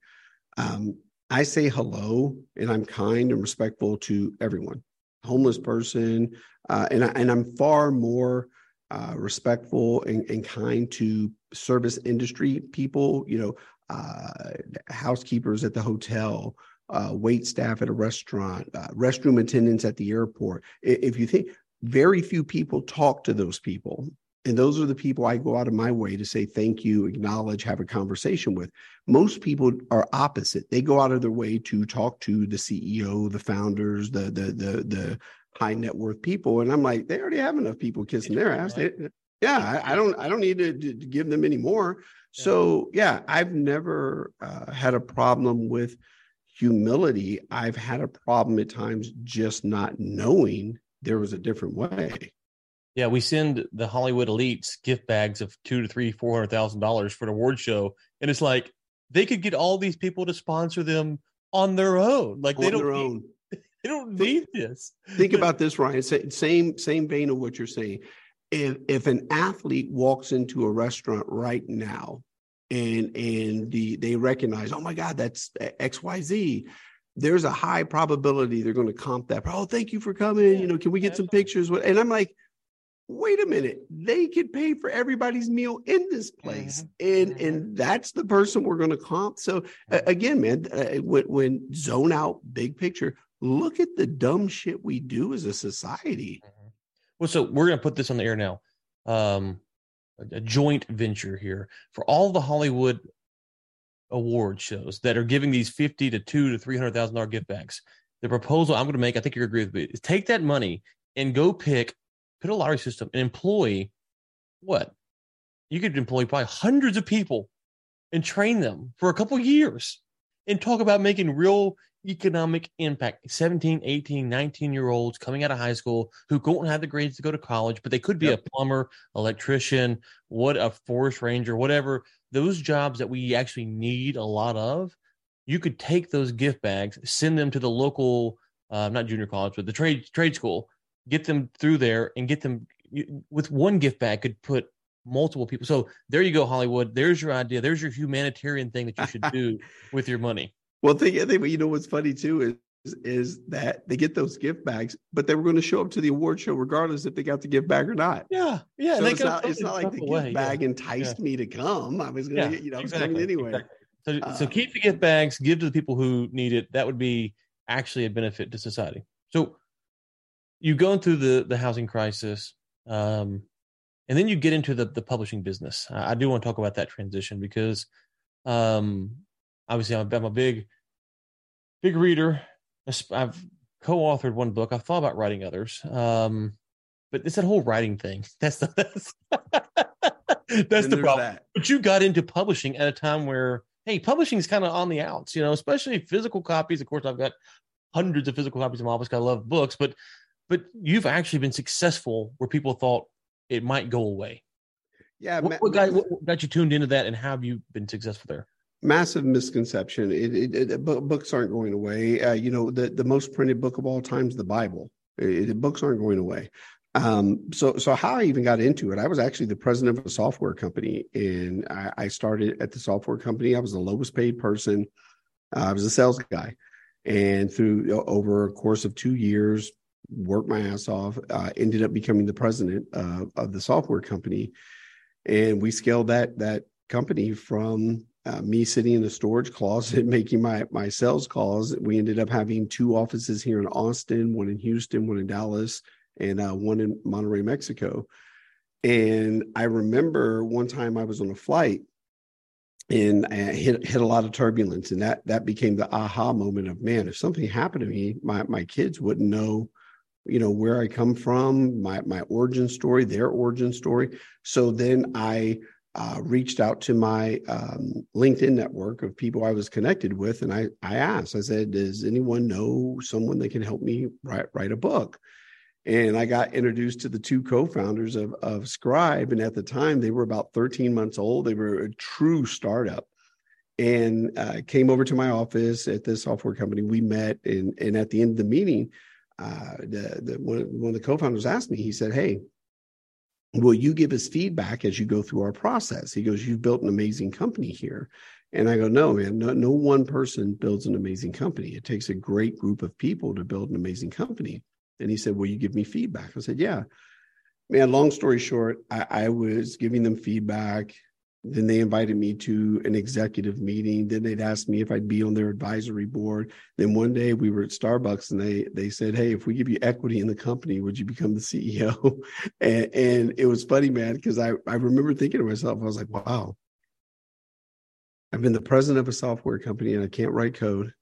[SPEAKER 2] um, I say hello and I'm kind and respectful to everyone, homeless person, uh, and I, and I'm far more uh, respectful and, and, kind to service industry people. You know, uh, housekeepers at the hotel, uh, wait staff at a restaurant, uh, restroom attendants at the airport. If you think very few people talk to those people, and those are the people I go out of my way to say thank you, acknowledge, have a conversation with. Most people are opposite. They go out of their way to talk to the CEO, the founders, the the the the high net worth people, and I'm like, they already have enough people kissing their ass. They, yeah, I, I, don't I don't need to, to give them any more. So yeah, I've never uh, had a problem with humility, I've had a problem at times just not knowing there was a different way.
[SPEAKER 1] Yeah, we send the Hollywood elites gift bags of two to three, four hundred thousand dollars for an award show, and it's like they could get all these people to sponsor them on their own. Like on they don't need, they don't need this.
[SPEAKER 2] Think about this, Ryan. Same same vein of what you're saying. If if an athlete walks into a restaurant right now and and the they recognize, oh my God, that's XYZ. There's a high probability they're going to comp that. Oh, thank you for coming. Yeah. You know, can we get some pictures? And I'm like, wait a minute, they could pay for everybody's meal in this place, mm-hmm. and mm-hmm. and that's the person we're going to comp. So uh, again, man, uh, when, when zone out big picture, look at the dumb shit we do as a society.
[SPEAKER 1] Mm-hmm. Well, so we're going to put this on the air now. Um, a joint venture here for all the Hollywood award shows that are giving these fifty to two to three hundred thousand dollar gift bags. The proposal I'm going to make, I think you agree with me, is take that money and go pick, put a lottery system, and employ what you could employ probably hundreds of people and train them for a couple years and talk about making real economic impact 17 18 19 year olds coming out of high school who don't have the grades to go to college but they could be yep. a plumber electrician what a forest ranger whatever those jobs that we actually need a lot of you could take those gift bags send them to the local uh, not junior college but the trade trade school get them through there and get them with one gift bag could put multiple people so there you go hollywood there's your idea there's your humanitarian thing that you should do with your money
[SPEAKER 2] well, think, think you know what's funny too is is that they get those gift bags, but they were going to show up to the award show regardless if they got the gift bag or not.
[SPEAKER 1] Yeah, yeah.
[SPEAKER 2] So it's not, it's not like the gift bag yeah. enticed yeah. me to come. I was going to, get, you know, exactly. coming anyway.
[SPEAKER 1] Exactly. So, so keep the gift bags, give to the people who need it. That would be actually a benefit to society. So you go through the the housing crisis, um, and then you get into the the publishing business. I, I do want to talk about that transition because, um, obviously, I'm, I'm a big big reader. I've co-authored one book. I've thought about writing others, um, but it's that whole writing thing. That's the that's, that's the problem. That. But you got into publishing at a time where hey, publishing is kind of on the outs, you know, especially physical copies. Of course, I've got hundreds of physical copies in my office. I love books, but but you've actually been successful where people thought it might go away.
[SPEAKER 2] Yeah,
[SPEAKER 1] what, what, got, what got you tuned into that, and how have you been successful there?
[SPEAKER 2] Massive misconception. It, it, it, books aren't going away. Uh, you know, the, the most printed book of all time is the Bible. Books aren't going away. Um, so, so how I even got into it, I was actually the president of a software company, and I, I started at the software company. I was the lowest paid person. Uh, I was a sales guy, and through over a course of two years, worked my ass off. Uh, ended up becoming the president uh, of the software company, and we scaled that that company from uh, me sitting in the storage closet making my my sales calls. We ended up having two offices here in Austin, one in Houston, one in Dallas and uh, one in Monterrey, Mexico. And I remember one time I was on a flight and I hit hit a lot of turbulence, and that that became the aha moment of man, if something happened to me, my my kids wouldn't know, you know, where I come from, my my origin story, their origin story. So then I uh, reached out to my um, LinkedIn network of people I was connected with, and I I asked, I said, does anyone know someone that can help me write write a book? and I got introduced to the two co-founders of, of Scribe. And at the time, they were about 13 months old. They were a true startup, and uh, came over to my office at this software company. We met, and and at the end of the meeting, uh, the, the one, one of the co-founders asked me. He said, "Hey." Will you give us feedback as you go through our process? He goes, You've built an amazing company here. And I go, no, man, no, no one person builds an amazing company. It takes a great group of people to build an amazing company. And he said, Will you give me feedback? I said, Yeah. Man, long story short, I, I was giving them feedback. Then they invited me to an executive meeting. Then they'd asked me if I'd be on their advisory board. Then one day we were at Starbucks and they they said, "Hey, if we give you equity in the company, would you become the CEO?" and, and it was funny, man, because I I remember thinking to myself, I was like, "Wow, I've been the president of a software company and I can't write code.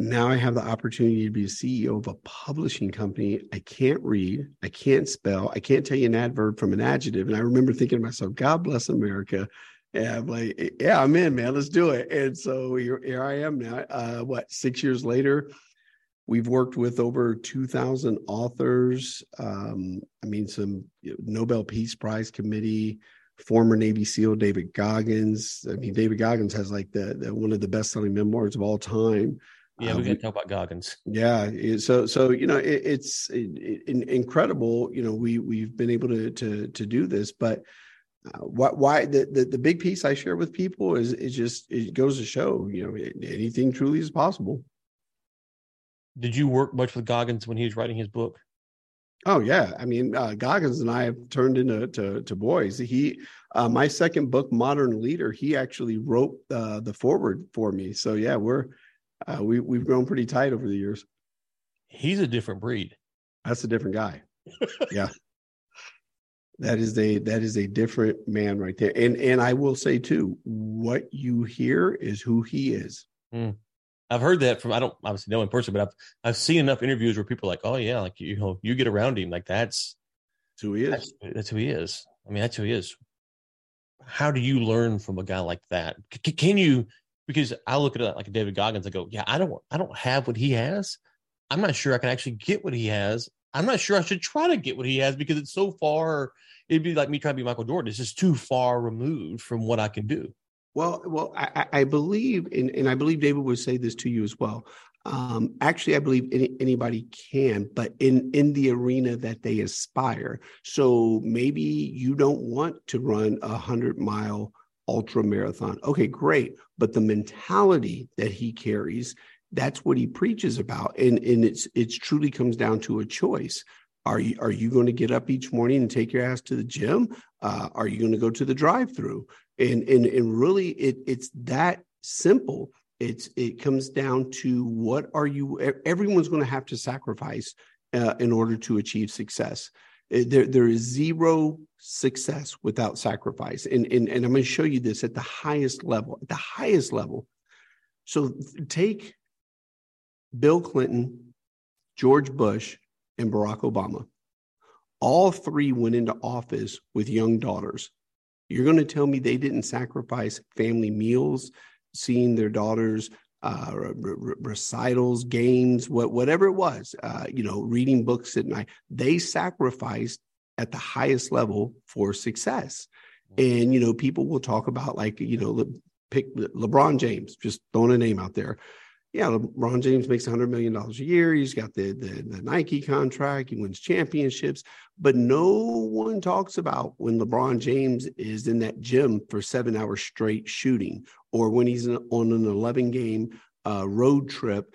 [SPEAKER 2] Now I have the opportunity to be CEO of a publishing company. I can't read, I can't spell, I can't tell you an adverb from an adjective. And I remember thinking to myself, God bless America. And I'm like, yeah, I'm in, man. Let's do it. And so here, here I am now. Uh, what, six years later? We've worked with over 2,000 authors. Um, I mean, some Nobel Peace Prize Committee, former Navy SEAL David Goggins. I mean, David Goggins has like the, the one of the best selling memoirs of all time.
[SPEAKER 1] Yeah, we uh, got to talk about Goggins.
[SPEAKER 2] Yeah, so so you know it, it's it, it, incredible. You know we we've been able to to to do this, but uh, what why the, the the big piece I share with people is is just it goes to show you know anything truly is possible.
[SPEAKER 1] Did you work much with Goggins when he was writing his book?
[SPEAKER 2] Oh yeah, I mean uh, Goggins and I have turned into to, to boys. He, uh, my second book, Modern Leader, he actually wrote uh, the foreword for me. So yeah, we're uh, we we've grown pretty tight over the years.
[SPEAKER 1] He's a different breed.
[SPEAKER 2] That's a different guy. yeah. That is a that is a different man right there. And and I will say too, what you hear is who he is.
[SPEAKER 1] Mm. I've heard that from I don't obviously know in person, but I've I've seen enough interviews where people are like, oh yeah, like you know, you get around him, like that's,
[SPEAKER 2] that's who he is.
[SPEAKER 1] That's, that's, who he is. I mean, that's who he is. How do you learn from a guy like that? C- can you because I look at it like David Goggins, I go, yeah, I don't, I don't have what he has. I'm not sure I can actually get what he has. I'm not sure I should try to get what he has because it's so far. It'd be like me trying to be Michael Jordan. It's just too far removed from what I can do.
[SPEAKER 2] Well, well, I, I believe, and, and I believe David would say this to you as well. Um, actually, I believe any, anybody can, but in in the arena that they aspire. So maybe you don't want to run a hundred mile ultra marathon. Okay, great. But the mentality that he carries, that's what he preaches about. And, and it's it's truly comes down to a choice. Are you are you going to get up each morning and take your ass to the gym? Uh, are you going to go to the drive-through? And and and really it it's that simple. It's it comes down to what are you everyone's going to have to sacrifice uh, in order to achieve success. Uh, there, there is zero success without sacrifice. And, and, and I'm going to show you this at the highest level, at the highest level. So take Bill Clinton, George Bush, and Barack Obama. All three went into office with young daughters. You're going to tell me they didn't sacrifice family meals, seeing their daughters uh, re- recitals, games, what, whatever it was, uh, you know, reading books at night. They sacrificed at the highest level for success. Mm-hmm. And, you know, people will talk about like, you know, pick LeBron James, just throwing a name out there. yeah, LeBron James makes $100 million a year. He's got the, the, the Nike contract. He wins championships. But no one talks about when LeBron James is in that gym for seven hours straight shooting, or when he's on an 11 game uh, road trip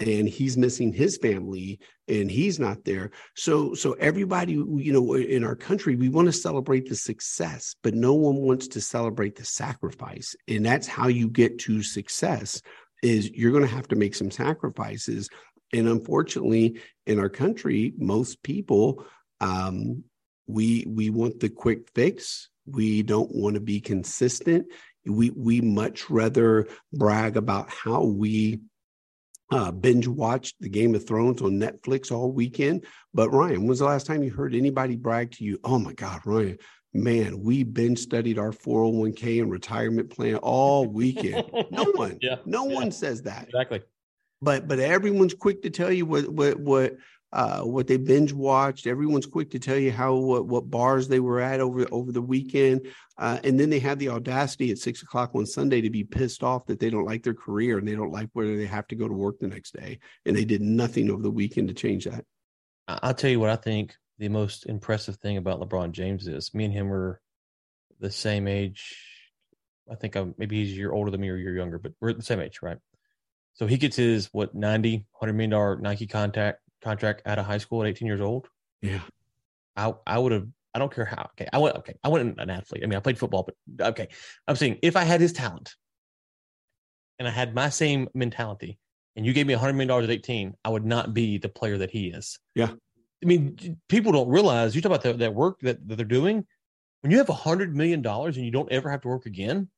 [SPEAKER 2] and he's missing his family and he's not there. So so everybody you know in our country we want to celebrate the success but no one wants to celebrate the sacrifice. And that's how you get to success is you're going to have to make some sacrifices. And unfortunately in our country most people um, we we want the quick fix. We don't want to be consistent we we much rather brag about how we uh, binge watched the Game of Thrones on Netflix all weekend. But Ryan, when's the last time you heard anybody brag to you? Oh my God, Ryan, man, we binge studied our 401k and retirement plan all weekend. no one, yeah, no yeah. one says that.
[SPEAKER 1] Exactly.
[SPEAKER 2] But but everyone's quick to tell you what what what uh, what they binge watched. Everyone's quick to tell you how what, what bars they were at over over the weekend, uh, and then they have the audacity at six o'clock on Sunday to be pissed off that they don't like their career and they don't like whether they have to go to work the next day, and they did nothing over the weekend to change that.
[SPEAKER 1] I'll tell you what I think the most impressive thing about LeBron James is. Me and him were the same age. I think I'm maybe he's a year older than me or a year younger, but we're the same age, right? So he gets his what 90, 100 million dollar Nike contact contract out of high school at 18 years old,
[SPEAKER 2] yeah,
[SPEAKER 1] I I would have. I don't care how. Okay, I went. Okay, I wasn't an athlete. I mean, I played football, but okay, I'm saying if I had his talent, and I had my same mentality, and you gave me 100 million dollars at 18, I would not be the player that he is.
[SPEAKER 2] Yeah.
[SPEAKER 1] I mean, people don't realize you talk about the, that work that, that they're doing. When you have 100 million dollars and you don't ever have to work again,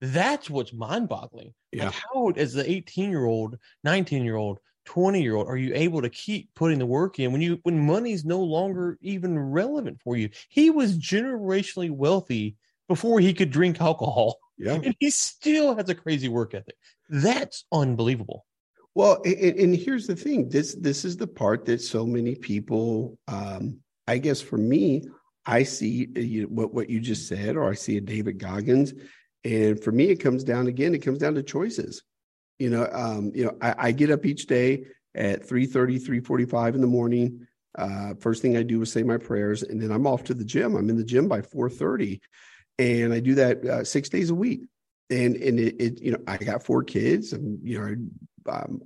[SPEAKER 1] that's what's mind-boggling.
[SPEAKER 2] Yeah.
[SPEAKER 1] Like how, as the 18-year-old, 19-year-old, 20 year old are you able to keep putting the work in when you when money's no longer even relevant for you? He was generationally wealthy before he could drink alcohol
[SPEAKER 2] yeah.
[SPEAKER 1] and he still has a crazy work ethic. That's unbelievable.
[SPEAKER 2] Well and, and here's the thing this this is the part that so many people um i guess for me i see uh, you know, what what you just said or i see a david goggins and for me it comes down again it comes down to choices you know um, you know I, I, get up each day at 3.30 3.45 in the morning. Uh, first thing i do is say my prayers and then i'm off to the gym. I'm in the gym by 4.30 and i do that uh, six days a week. And and it, it, you know i got four kids and you know I um,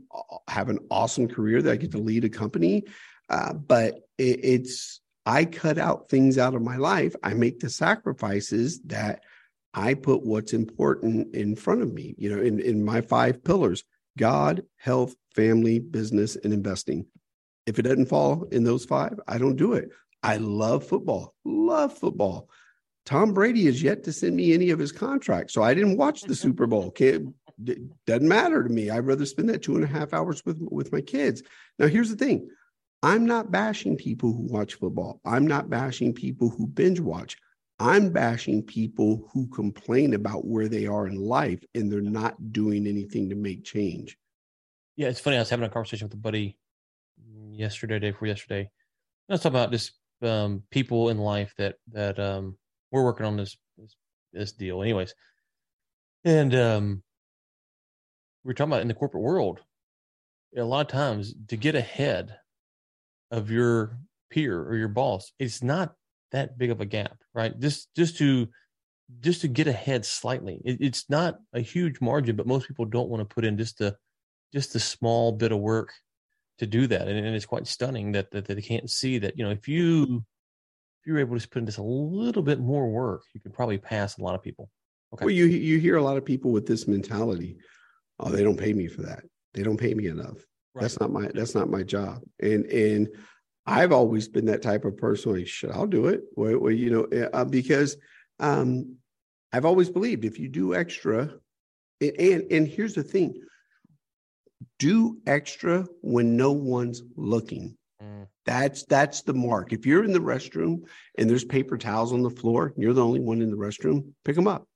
[SPEAKER 2] have an awesome career that i get to lead a company. Uh, but it, it's i cut out things out of my life. I make the sacrifices that I put what's important in front of me, you know, in, in my five pillars God, health, family, business, and investing. If it doesn't fall in those five, I don't do it. I love football, love football. Tom Brady has yet to send me any of his contracts. So I didn't watch the Super Bowl. Can't, doesn't matter to me. I'd rather spend that two and a half hours with, with my kids. Now, here's the thing I'm not bashing people who watch football, I'm not bashing people who binge watch. I'm bashing people who complain about where they are in life and they're not doing anything to make change.
[SPEAKER 1] Yeah, it's funny. I was having a conversation with a buddy yesterday, day before yesterday. I was talking about just um, people in life that that um, we're working on this, this this deal, anyways. And um, we are talking about in the corporate world. A lot of times, to get ahead of your peer or your boss, it's not that big of a gap, right? Just just to just to get ahead slightly. It, it's not a huge margin, but most people don't want to put in just the just the small bit of work to do that, and, and it's quite stunning that, that that they can't see that. You know, if you if you're able to put in just a little bit more work, you can probably pass a lot of people.
[SPEAKER 2] Okay. Well, you you hear a lot of people with this mentality. Oh, they don't pay me for that. They don't pay me enough. Right. That's not my that's not my job. And and I've always been that type of person. Like, shit, I'll do it. Well, well you know, eh, uh, because um, I've always believed if you do extra, and, and and here's the thing: do extra when no one's looking. Mm. That's that's the mark. If you're in the restroom and there's paper towels on the floor, you're the only one in the restroom. Pick them up.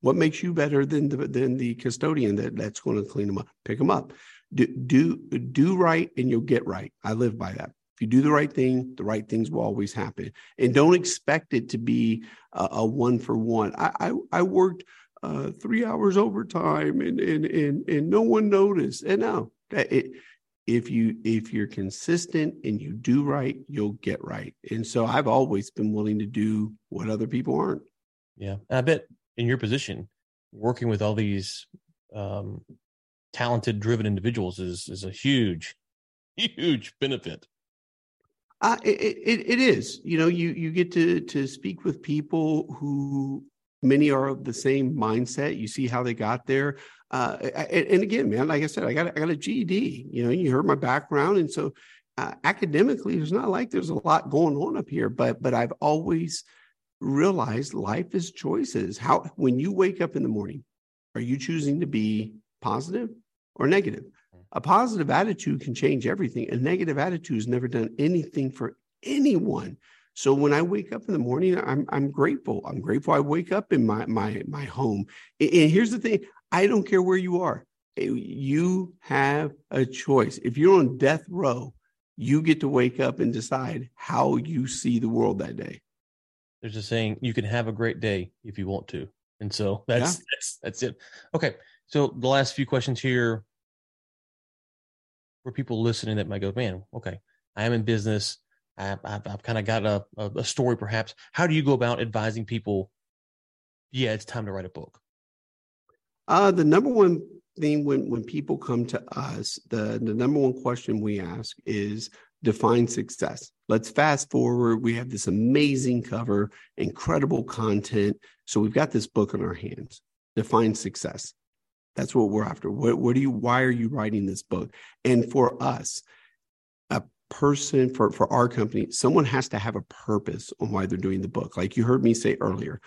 [SPEAKER 2] What makes you better than the, than the custodian that, that's going to clean them up? Pick them up. Do, do do right, and you'll get right. I live by that. If you do the right thing, the right things will always happen. And don't expect it to be a, a one for one. I, I, I worked uh, three hours overtime and, and, and, and no one noticed. And no, that it, if you if you're consistent and you do right you'll get right and so i've always been willing to do what other people aren't
[SPEAKER 1] yeah and i bet in your position working with all these um, talented driven individuals is is a huge huge benefit
[SPEAKER 2] uh, it, it, it is you know you you get to to speak with people who many are of the same mindset you see how they got there uh, and, again, man, like I said, I got I got a GED. You know, you heard my background, and so uh, academically, there's not like there's a lot going on up here. But but I've always realized life is choices. How when you wake up in the morning, are you choosing to be positive or negative? A positive attitude can change everything. A negative attitude has never done anything for anyone. So when I wake up in the morning, I'm I'm grateful. I'm grateful I wake up in my my my home. And here's the thing: I don't care where you are. You have a choice. If you're on death row, you get to wake up and decide how you see the world that day.
[SPEAKER 1] There's a saying you can have a great day if you want to. And so that's yeah. that's that's it. Okay. So the last few questions here for people listening that might go, man, okay, I am in business. I've, I've, I've kind of got a, a story perhaps. How do you go about advising people? Yeah, it's time to write a book.
[SPEAKER 2] Uh, the number one thing when when people come to us, the the number one question we ask is define success. Let's fast forward. We have this amazing cover, incredible content. So we've got this book in our hands. Define success. That's what we're after. What, what do you? Why are you writing this book? And for us, a person for for our company, someone has to have a purpose on why they're doing the book. Like you heard me say earlier,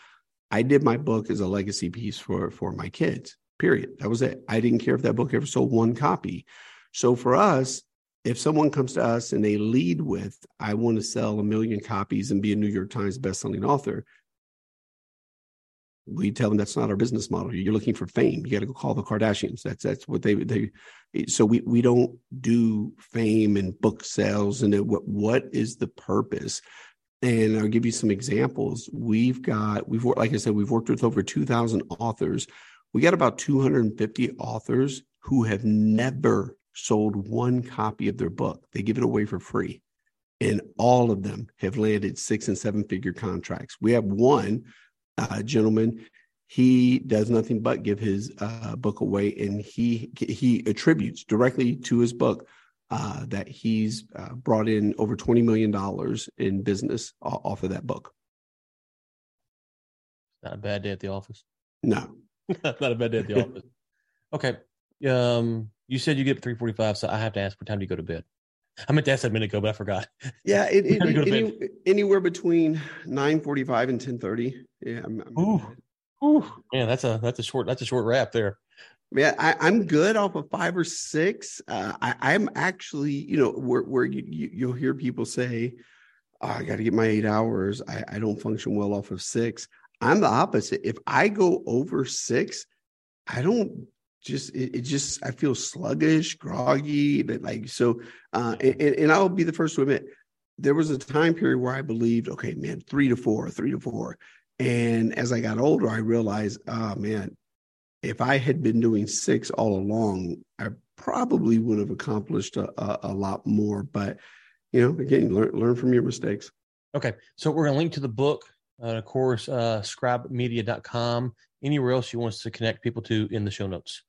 [SPEAKER 2] I did my book as a legacy piece for for my kids. Period. That was it. I didn't care if that book ever sold one copy. So for us, if someone comes to us and they lead with, "I want to sell a million copies and be a New York Times bestselling author," we tell them that's not our business model. You're looking for fame. You got to go call the Kardashians. That's that's what they they. So we we don't do fame and book sales and what what is the purpose? And I'll give you some examples. We've got, we've worked, like I said, we've worked with over 2,000 authors. We got about 250 authors who have never sold one copy of their book. They give it away for free. And all of them have landed six and seven figure contracts. We have one uh, gentleman, he does nothing but give his uh, book away and he he attributes directly to his book uh, that he's uh, brought in over $20 million in business off of that book.
[SPEAKER 1] Not a bad day at the office.
[SPEAKER 2] No.
[SPEAKER 1] Not a bad day at the office. Okay. Um, you said you get 345, so I have to ask what time do you go to bed? I meant to ask that a minute ago, but I forgot.
[SPEAKER 2] Yeah, it, it, any, anywhere between 945 and 1030. Yeah. I'm, I'm
[SPEAKER 1] Ooh. Ooh. Man, that's a that's a short that's a short wrap there.
[SPEAKER 2] Yeah, I, am good off of five or six. Uh, I, am actually, you know, where where you, you will hear people say, oh, "I got to get my eight hours." I, I don't function well off of six. I'm the opposite. If I go over six, I don't just it, it just I feel sluggish, groggy, but like so. Uh, and, and I'll be the first to admit there was a time period where I believed, okay, man, three to four, three to four. And as I got older, I realized, oh man, if I had been doing six all along, I probably would have accomplished a, a, a lot more. But you know, again, learn learn from your mistakes.
[SPEAKER 1] Okay, so we're gonna link to the book, uh, of course, uh, scribemedia.com. Anywhere else you want us to connect people to in the show notes?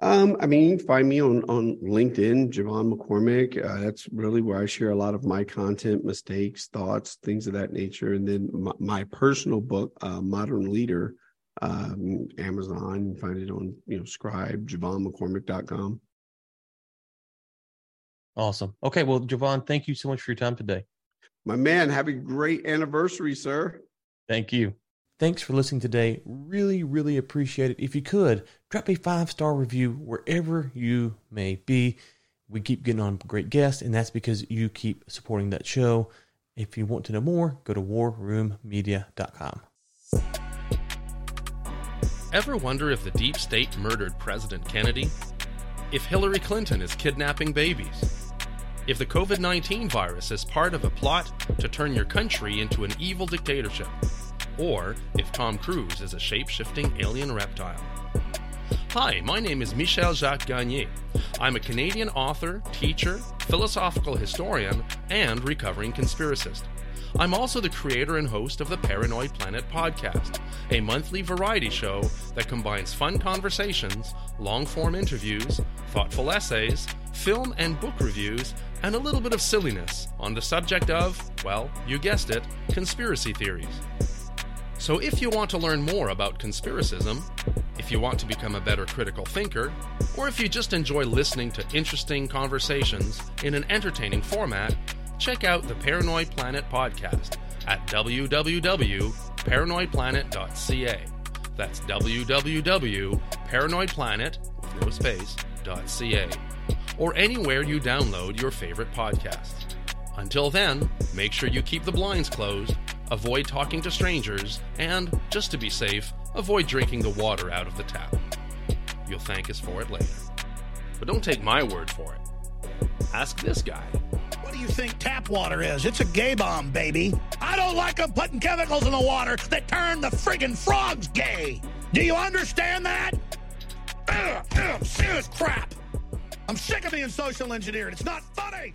[SPEAKER 2] Um, I mean, you find me on on LinkedIn, Jevon McCormick. Uh, that's really where I share a lot of my content, mistakes, thoughts, things of that nature. And then my, my personal book, uh, Modern Leader, um, Amazon. Find it on you know Scribe, JevonMcCormick.com.
[SPEAKER 1] Awesome. Okay, well, Jevon, thank you so much for your time today.
[SPEAKER 2] My man, have a great anniversary, sir.
[SPEAKER 1] Thank you. Thanks for listening today. Really, really appreciate it. If you could, drop a five star review wherever you may be. We keep getting on great guests, and that's because you keep supporting that show. If you want to know more, go to warroommedia.com.
[SPEAKER 3] Ever wonder if the deep state murdered President Kennedy? If Hillary Clinton is kidnapping babies? If the COVID 19 virus is part of a plot to turn your country into an evil dictatorship? Or if Tom Cruise is a shape shifting alien reptile. Hi, my name is Michel Jacques Gagné. I'm a Canadian author, teacher, philosophical historian, and recovering conspiracist. I'm also the creator and host of the Paranoid Planet podcast, a monthly variety show that combines fun conversations, long form interviews, thoughtful essays, film and book reviews, and a little bit of silliness on the subject of, well, you guessed it, conspiracy theories. So if you want to learn more about conspiracism, if you want to become a better critical thinker, or if you just enjoy listening to interesting conversations in an entertaining format, check out the Paranoid Planet podcast at www.paranoidplanet.ca. That's www.paranoidplanet with no space.ca or anywhere you download your favorite podcasts. Until then, make sure you keep the blinds closed, avoid talking to strangers, and, just to be safe, avoid drinking the water out of the tap. You'll thank us for it later. But don't take my word for it. Ask this guy.
[SPEAKER 4] What do you think tap water is? It's a gay bomb, baby. I don't like them putting chemicals in the water that turn the friggin' frogs gay. Do you understand that? Ugh, ugh, serious crap. I'm sick of being social engineered. It's not funny.